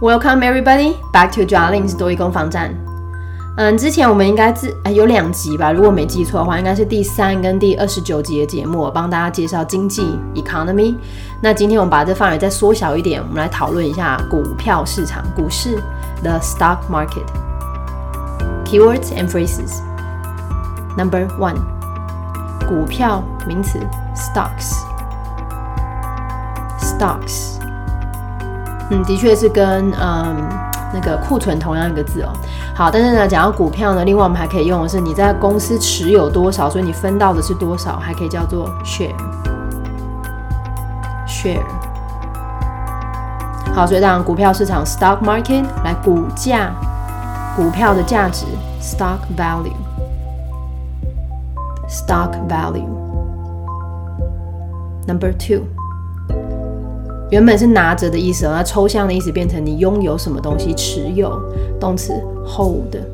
Welcome everybody back to Jarling's 多益攻防战。嗯，之前我们应该自有两集吧，如果没记错的话，应该是第三跟第二十九集的节目，帮大家介绍经济 economy。那今天我们把这范围再缩小一点，我们来讨论一下股票市场，股市 the stock market。Keywords and phrases. Number one，股票名词 ）（stocks） stocks。嗯，的确是跟嗯那个库存同样一个字哦。好，但是呢，讲到股票呢，另外我们还可以用的是你在公司持有多少，所以你分到的是多少，还可以叫做 share。share。好，所以当股票市场 stock market 来股价，股票的价值 stock value。stock value。Number two。原本是拿着的意思，那抽象的意思变成你拥有什么东西，持有，动词 hold，hold，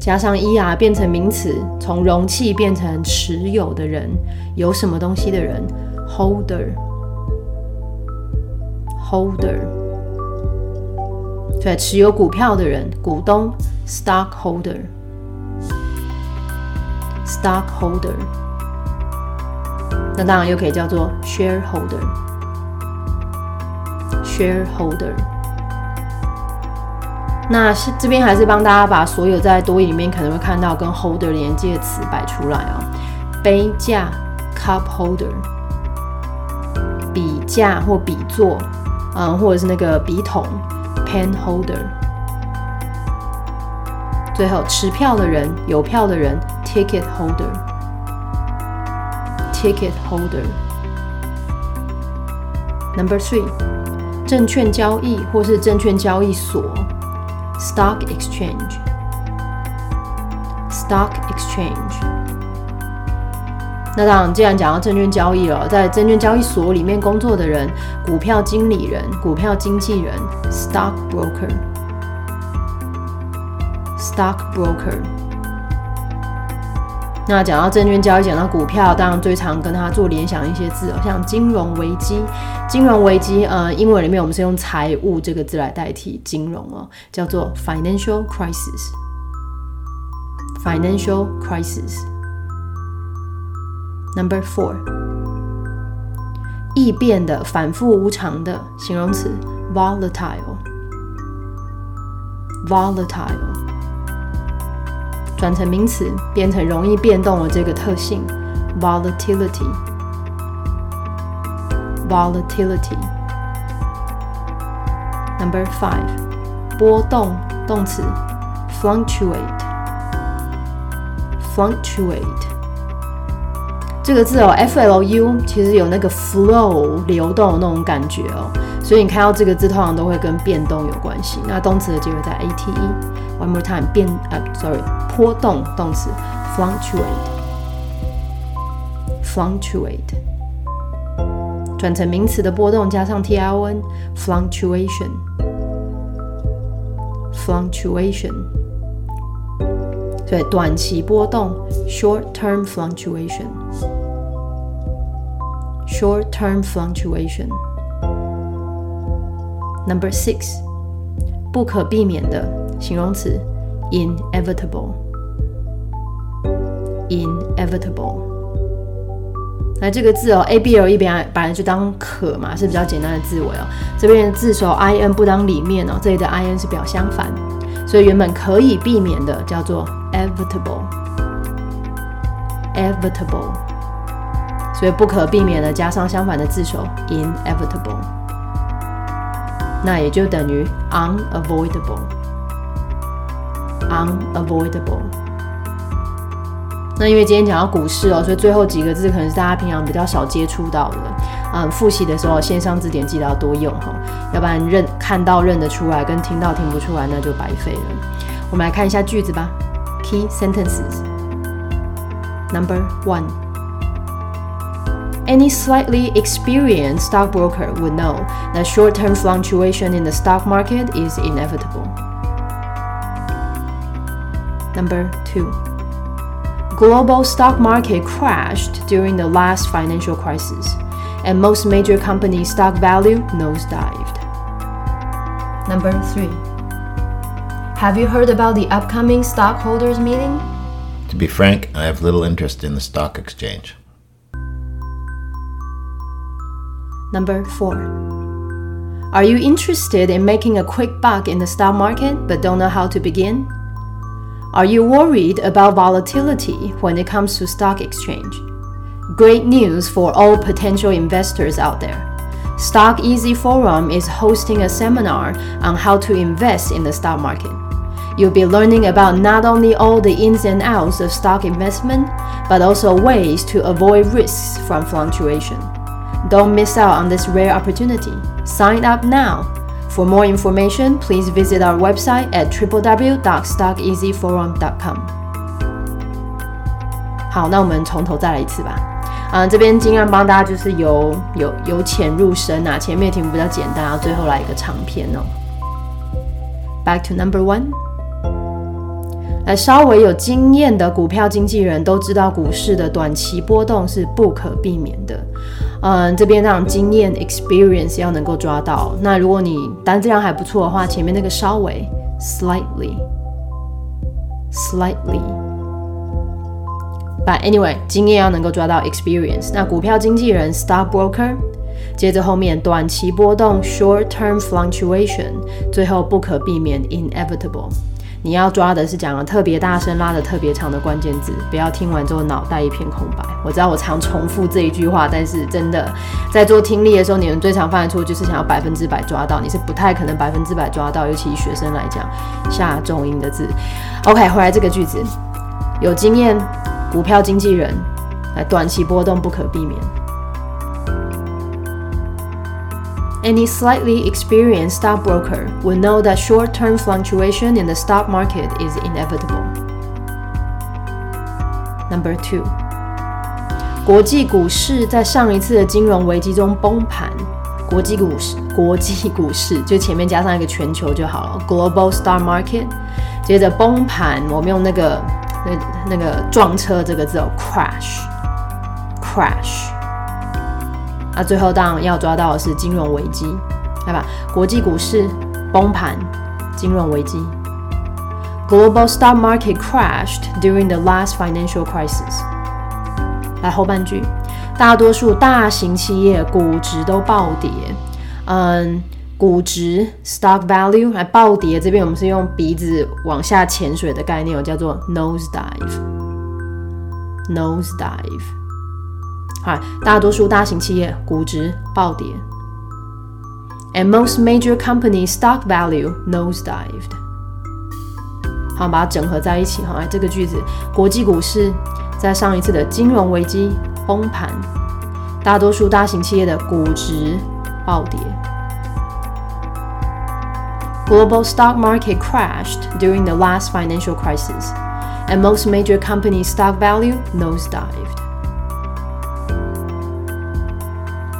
加上 er 变成名词，从容器变成持有的人，有什么东西的人，holder，holder，对，持有股票的人，股东，stockholder，stockholder。那当然又可以叫做 shareholder，shareholder。那是这边还是帮大家把所有在多义里面可能会看到跟 holder 连接的词摆出来哦。杯架 cup holder，笔架或笔座，嗯，或者是那个笔筒 pen holder。最后持票的人，有票的人 ticket holder。Ticket holder. Number three，证券交易或是证券交易所，stock exchange. Stock exchange. 那当然，既然讲到证券交易了，在证券交易所里面工作的人，股票经理人、股票经纪人，stock broker. Stock broker. 那讲到证券交易，讲到股票，当然最常跟它做联想一些字哦，像金融危机。金融危机，呃，英文里面我们是用财务这个字来代替金融哦，叫做 financial crisis。financial crisis。Number four，易变的、反复无常的形容词 volatile。volatile。转成名词，变成容易变动的这个特性，volatility。volatility。Number five，波动动词，fluctuate。fluctuate。这个字哦，f l u，其实有那个 flow 流动的那种感觉哦，所以你看到这个字通常都会跟变动有关系。那动词的结尾在 a t e。One more time，变呃，sorry，波动动词，fluctuate，fluctuate，转成名词的波动加上 t r o n，fluctuation，fluctuation，对，短期波动，short-term fluctuation，short-term fluctuation。Number six，不可避免的。形容词 inevitable inevitable。那这个字哦，a b l 一边本来就当可嘛，是比较简单的字尾哦。这边的字首 i n 不当里面哦，这里的 i n 是表相反，所以原本可以避免的叫做 evitable，evitable。所以不可避免的加上相反的字首 inevitable，那也就等于 unavoidable，unavoidable。Unavoidable。那因为今天讲到股市哦，所以最后几个字可能是大家平常比较少接触到的。嗯，复习的时候线上字典记得要多用哈，要不然认看到认得出来，跟听到听不出来那就白费了。我们来看一下句子吧。Key sentences. Number one. Any slightly experienced stockbroker would know that short-term fluctuation in the stock market is inevitable. Number two, global stock market crashed during the last financial crisis. and most major company stock value nosedived. Number three. Have you heard about the upcoming stockholders meeting? To be frank, I have little interest in the stock exchange. Number four. Are you interested in making a quick buck in the stock market but don't know how to begin? Are you worried about volatility when it comes to stock exchange? Great news for all potential investors out there. Stock Easy Forum is hosting a seminar on how to invest in the stock market. You'll be learning about not only all the ins and outs of stock investment, but also ways to avoid risks from fluctuation. Don't miss out on this rare opportunity. Sign up now. For more information, please visit our website at www.stockeasyforum.com。好，那我们从头再来一次吧。啊，这边尽量帮大家就是由由由浅入深啊，前面题目比较简单，然后最后来一个长篇哦。Back to number one。来，稍微有经验的股票经纪人都知道，股市的短期波动是不可避免的。嗯，这边让经验 experience 要能够抓到。那如果你单质量还不错的话，前面那个稍微 slightly slightly。But anyway，经验要能够抓到 experience。那股票经纪人 stock broker，接着后面短期波动 short term fluctuation，最后不可避免 inevitable。你要抓的是讲的特别大声、拉的特别长的关键字，不要听完之后脑袋一片空白。我知道我常重复这一句话，但是真的在做听力的时候，你们最常犯的错就是想要百分之百抓到，你是不太可能百分之百抓到，尤其学生来讲，下重音的字。OK，回来这个句子，有经验。股票经纪人，来短期波动不可避免。Any slightly experienced stockbroker will know that short-term fluctuation in the stock market is inevitable. Number two，国际股市在上一次的金融危机中崩盘。国际股市，国际股市就前面加上一个全球就好了，global stock market。接着崩盘，我们用那个。那那个撞车这个字哦，crash，crash。 那最后当然要抓到的是金融危机，来吧？国际股市崩盘，金融危机。Global stock market crashed during the last financial crisis。来后半句，大多数大型企业估值都暴跌。嗯。估值 stock value 来暴跌，这边我们是用鼻子往下潜水的概念，叫做 nose dive。nose dive，好，大多数大型企业估值暴跌，and most major companies stock value nose dived。好，把它整合在一起，好，来这个句子，国际股市在上一次的金融危机崩盘，大多数大型企业的估值暴跌。global stock market crashed during the last financial crisis, and most major companies' stock value nosedived.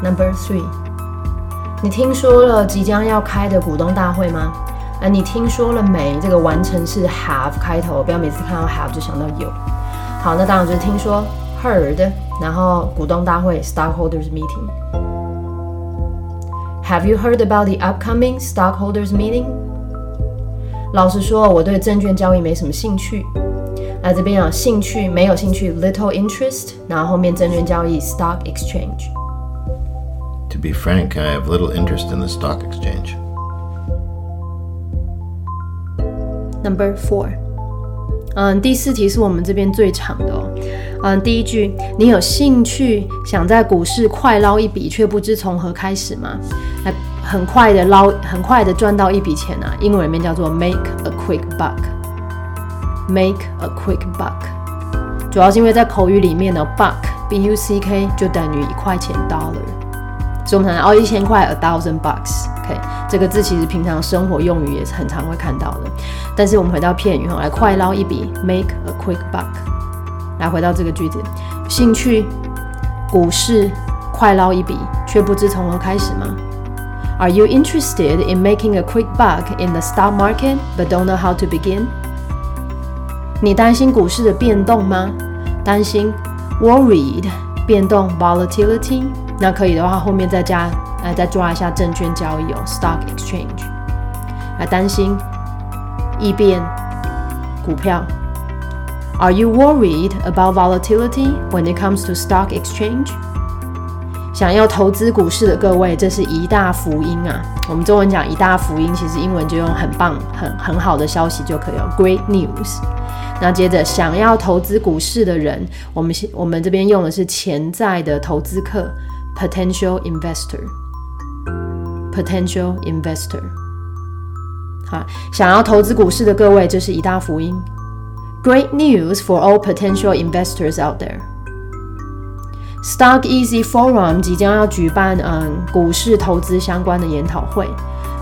Number three，你听说了即将要开的股东大会吗？啊，你听说了没？这个完成式 have 开头，不要每次看到 have 就想到有。好，那当然就是听说 heard，然后股东大会 stockholders meeting。Have you heard about the upcoming stockholders meeting? 老实说，我对证券交易没什么兴趣。那这边啊，兴趣没有兴趣，little interest，然后后面证券交易 stock exchange。To be frank, I have little interest in the stock exchange. Number four，嗯，第四题是我们这边最长的哦。嗯，第一句，你有兴趣想在股市快捞一笔，却不知从何开始吗？那很快的捞，很快的赚到一笔钱啊！英文里面叫做 make a quick buck，make a quick buck，主要是因为在口语里面呢，buck，b u c k 就等于一块钱 dollar， 所以我们常常哦一千块 a thousand bucks，OK，这个字其实平常生活用语也是很常会看到的。但是我们回到片语哈，来快捞一笔，make a quick buck，来回到这个句子，兴趣股市快捞一笔，却不知从何开始吗？Are you interested in making a quick buck in the stock market but don't know how to begin? 你担心股市的变动吗？担心 worried 变动 volatility 那可以的话，后面再加，来再抓一下证券交易哦，stock exchange。来担心异变股票。Are you worried about volatility when it comes to stock exchange？想要投资股市的各位，这是一大福音啊！我们中文讲一大福音，其实英文就用很棒、很很好的消息就可以了，Great news。那接着，想要投资股市的人，我们我们这边用的是潜在的投资客，potential investor，potential investor。好，想要投资股市的各位，这是一大福音。Great news for all potential investors out there. Stock Easy Forum 即将要举办嗯股市投资相关的研讨会。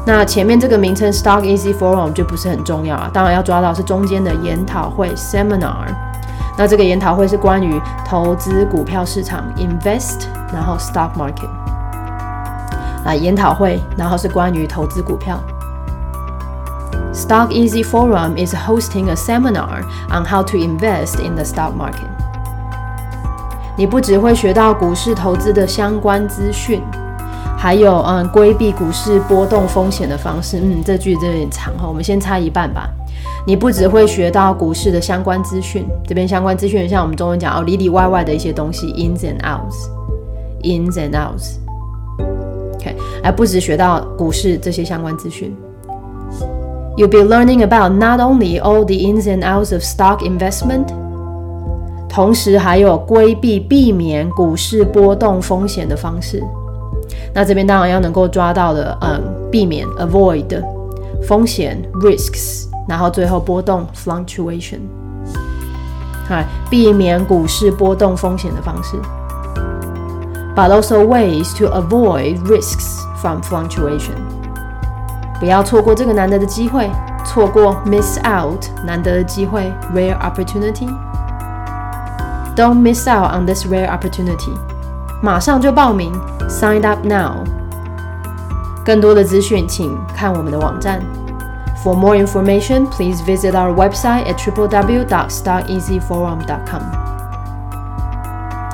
那前面这个名称 Stock Easy Forum 就不是很重要啊，当然要抓到是中间的研讨会 Seminar。那这个研讨会是关于投资股票市场 Invest，然后 Stock Market 啊研讨会，然后是关于投资股票。Stock Easy Forum is hosting a seminar on how to invest in the stock market. 你不只会学到股市投资的相关资讯，还有嗯规避股市波动风险的方式。嗯，这句有点长哈，我们先猜一半吧。你不只会学到股市的相关资讯，这边相关资讯像我们中文讲哦里里外外的一些东西，ins and outs，ins and outs。OK，而不止学到股市这些相关资讯。You'll be learning about not only all the ins and outs of stock investment，同时还有规避避免股市波动风险的方式。那这边当然要能够抓到的，嗯，避免 avoid 风险 risks，然后最后波动 fluctuation，嗨，避免股市波动风险的方式。But also ways to avoid risks from fluctuation。不要错过这个难得的机会，错过 miss out 难得的机会 rare opportunity。Don't miss out on this rare opportunity。马上就报名，sign up now。更多的资讯请看我们的网站。For more information, please visit our website at www.stockeasyforum.com。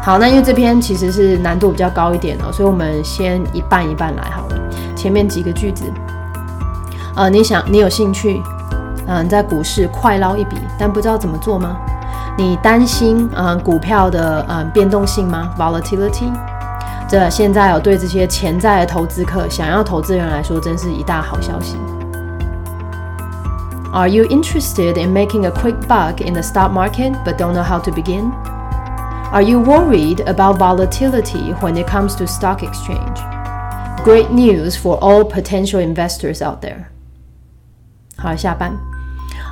好，那因为这篇其实是难度比较高一点哦，所以我们先一半一半来好了。前面几个句子。呃，你想你有兴趣，嗯，在股市快捞一笔，但不知道怎么做吗？你担心嗯股票的嗯变动性吗？Volatility，这现在有对这些潜在的投资客、想要投资人来说，真是一大好消息。Are you interested in making a quick buck in the stock market but don't know how to begin? Are you worried about volatility when it comes to stock exchange? Great news for all potential investors out there. 好，下班。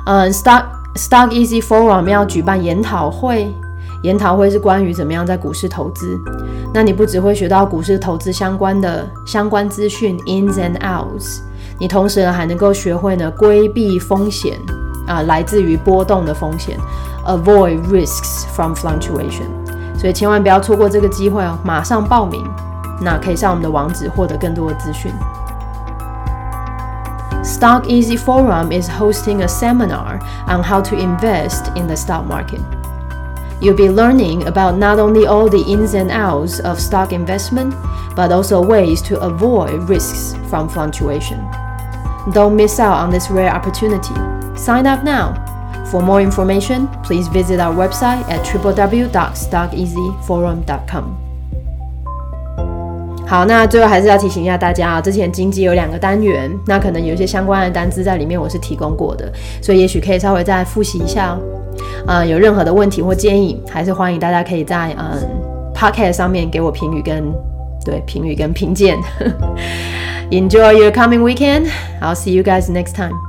嗯，Stock Stock Easy Forum 要举办研讨会，研讨会是关于怎么样在股市投资。那你不只会学到股市投资相关的相关资讯 ins and outs， 你同时呢还能够学会呢规避风险啊，来自于波动的风险，avoid risks from fluctuation。所以千万不要错过这个机会哦，马上报名。那可以上我们的网址获得更多的资讯。Stock Easy Forum is hosting a seminar on how to invest in the stock market. You'll be learning about not only all the ins and outs of stock investment, but also ways to avoid risks from fluctuation. Don't miss out on this rare opportunity. Sign up now. For more information, please visit our website at www.stockeasyforum.com. 好，那最后还是要提醒一下大家啊，之前经济有两个单元，那可能有一些相关的单词在里面我是提供过的，所以也许可以稍微再复习一下哦。有任何的问题或建议，还是欢迎大家可以在嗯 Podcast 上面给我评语跟对评语跟评鉴。Enjoy your coming weekend. I'll see you guys next time.